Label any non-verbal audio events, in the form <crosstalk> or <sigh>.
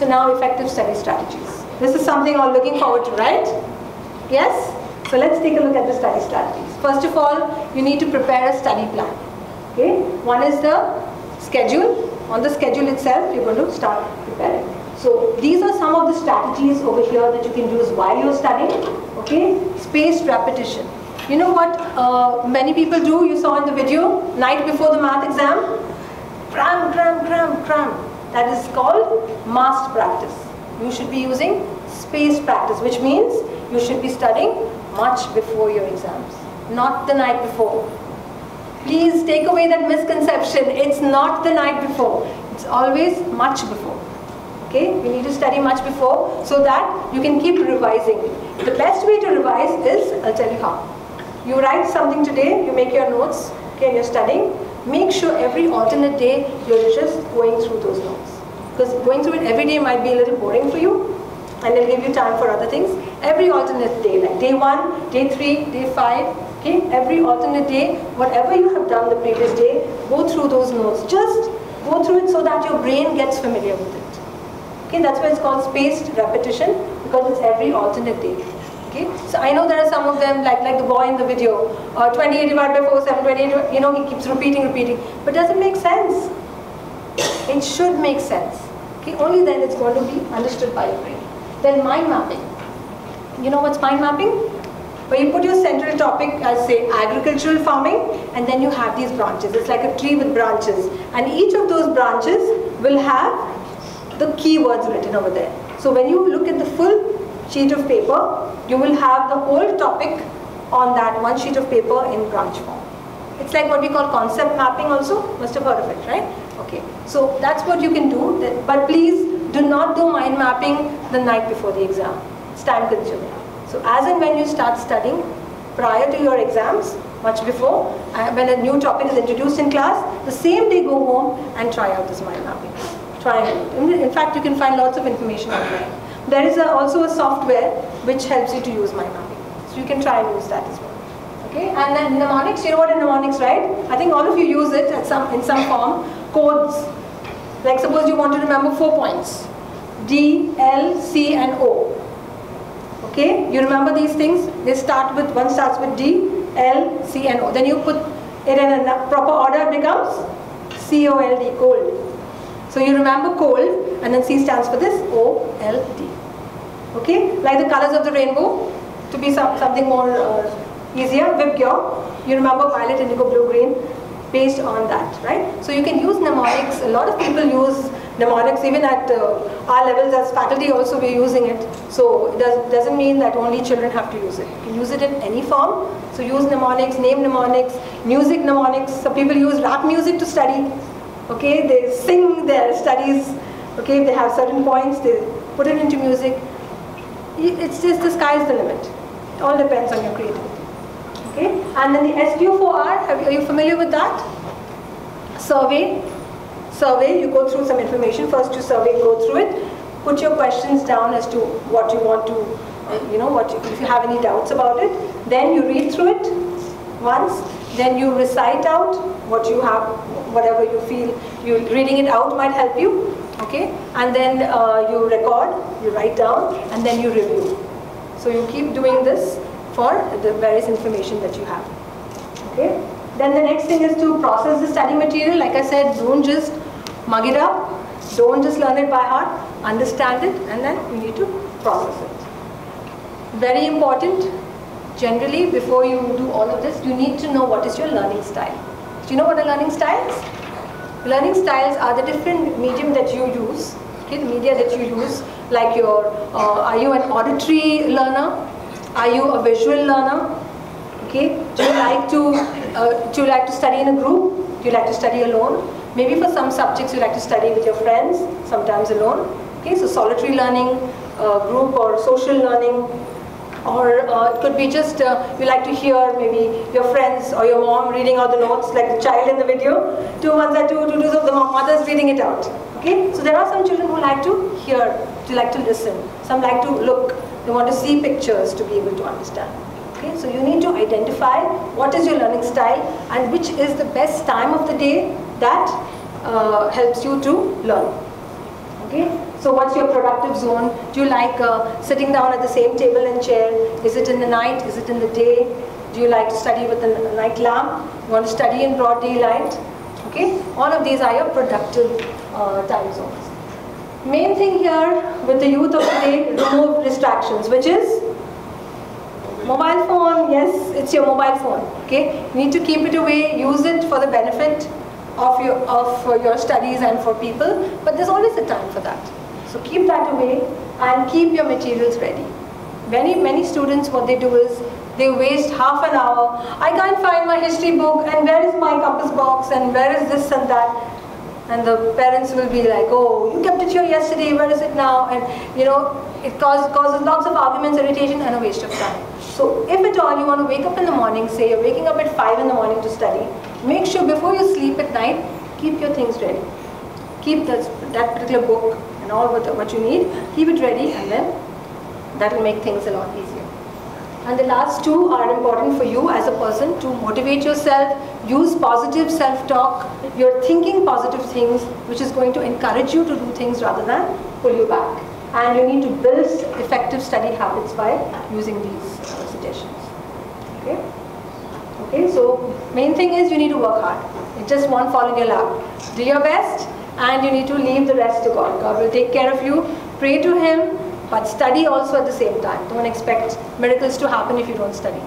So now effective study strategies. This is something I'm looking forward to, right? Yes? So let's take a look at the study strategies. First of all, you need to prepare a study plan. Okay? One is the schedule. On the schedule itself, you're going to start preparing. So these are some of the strategies over here that you can use while you're studying. Okay? Spaced repetition. You know what uh, many people do, you saw in the video, night before the math exam? Cram, cram, cram, cram. That is called massed practice. You should be using spaced practice, which means you should be studying much before your exams, not the night before. Please take away that misconception. It's not the night before. It's always much before. Okay, we need to study much before so that you can keep revising. The best way to revise is, I'll tell you how. You write something today, you make your notes, okay, and you're studying. Make sure every alternate day you're just going through those notes. Because going through it every day might be a little boring for you, and it'll give you time for other things. Every alternate day, like day one, day three, day five, okay, every alternate day, whatever you have done the previous day, go through those notes. Just go through it so that your brain gets familiar with it. Okay, that's why it's called spaced repetition, because it's every alternate day. Okay, so I know there are some of them, like like the boy in the video, uh, 28 divided by 4, 7, 28, you know, he keeps repeating, repeating, but does it make sense? <coughs> It should make sense. Okay, only then it's going to be understood by your brain. Then mind mapping. You know what's mind mapping? Where you put your central topic as say agricultural farming, and then you have these branches. It's like a tree with branches, and each of those branches will have the keywords written over there. So when you look at the full sheet of paper, you will have the whole topic on that one sheet of paper in branch form. It's like what we call concept mapping also, must have heard of it, right? Okay, so that's what you can do, but please do not do mind mapping the night before the exam. It's time consuming. So as and when you start studying prior to your exams, much before, when a new topic is introduced in class, the same day go home and try out this mind mapping. Try it. In fact, you can find lots of information online. There is a, also a software which helps you to use mind mapping. So you can try and use that as well. Okay, and then mnemonics, you know what is mnemonics, right? I think all of you use it at some, in some form. Codes. Like suppose you want to remember four points. D, L, C and O. Okay, you remember these things? They start with, one starts with D, L, C and O. Then you put it in a proper order, it becomes C-O-L-D, cold. So you remember cold and then C stands for this O-L-D. Okay, like the colors of the rainbow to be some, something more uh, easier, Vibgyor. You remember violet, indigo, blue, green based on that, right? So you can use mnemonics. A lot of people use mnemonics even at uh, our levels as faculty also we're using it. So it does, doesn't mean that only children have to use it. You can use it in any form. So use mnemonics, name mnemonics, music mnemonics. Some people use rap music to study okay, they sing their studies, okay, if they have certain points, they put it into music. It's just the sky is the limit. It all depends on your creativity, okay. And then the SQ4R, are you familiar with that? Survey, survey, you go through some information, first you survey, go through it, put your questions down as to what you want to, uh, you know, what you, if you have any doubts about it, then you read through it once, then you recite out what you have, whatever you feel, you reading it out might help you, okay? And then uh, you record, you write down, and then you review. So you keep doing this for the various information that you have, okay? Then the next thing is to process the study material. Like I said, don't just mug it up, don't just learn it by heart, understand it, and then you need to process it. Very important, generally before you do all of this, you need to know what is your learning style. Do you know what are learning styles? Learning styles are the different medium that you use, okay, the media that you use, like your, uh, are you an auditory learner? Are you a visual learner? Okay, do you like to, uh, do you like to study in a group? Do you like to study alone? Maybe for some subjects you like to study with your friends, sometimes alone. Okay, so solitary learning, uh, group or social learning, or uh, it could be just uh, you like to hear maybe your friends or your mom reading out the notes like the child in the video. Two ones are two, two twos of the mother's reading it out. Okay, so there are some children who like to hear, to like to listen. Some like to look. They want to see pictures to be able to understand. Okay, so you need to identify what is your learning style and which is the best time of the day that uh, helps you to learn. So what's your productive zone? Do you like uh, sitting down at the same table and chair? Is it in the night? Is it in the day? Do you like to study with a night lamp? You want to study in broad daylight? Okay, all of these are your productive uh, time zones. Main thing here with the youth of today, remove distractions, which is mobile phone. Yes, it's your mobile phone. Okay, you need to keep it away. Use it for the benefit of your, of your studies and for people, but there's always a time for that. So keep that away and keep your materials ready. Many, many students, what they do is they waste half an hour. I can't find my history book and where is my compass box and where is this and that. And the parents will be like, oh, you kept it here yesterday, where is it now? And you know, it causes, causes lots of arguments, irritation and a waste of time. So if at all you want to wake up in the morning, say you're waking up at 5 in the morning to study, make sure before you sleep at night, keep your things ready. Keep that, that particular book and all what, what you need, keep it ready and then that will make things a lot easier. And the last two are important for you as a person to motivate yourself, use positive self-talk, you're thinking positive things which is going to encourage you to do things rather than pull you back. And you need to build effective study habits by using these suggestions. Okay? Okay, so main thing is you need to work hard. It just won't fall in your lap. Do your best and you need to leave the rest to God. God will take care of you. Pray to Him, but study also at the same time. Don't expect miracles to happen if you don't study.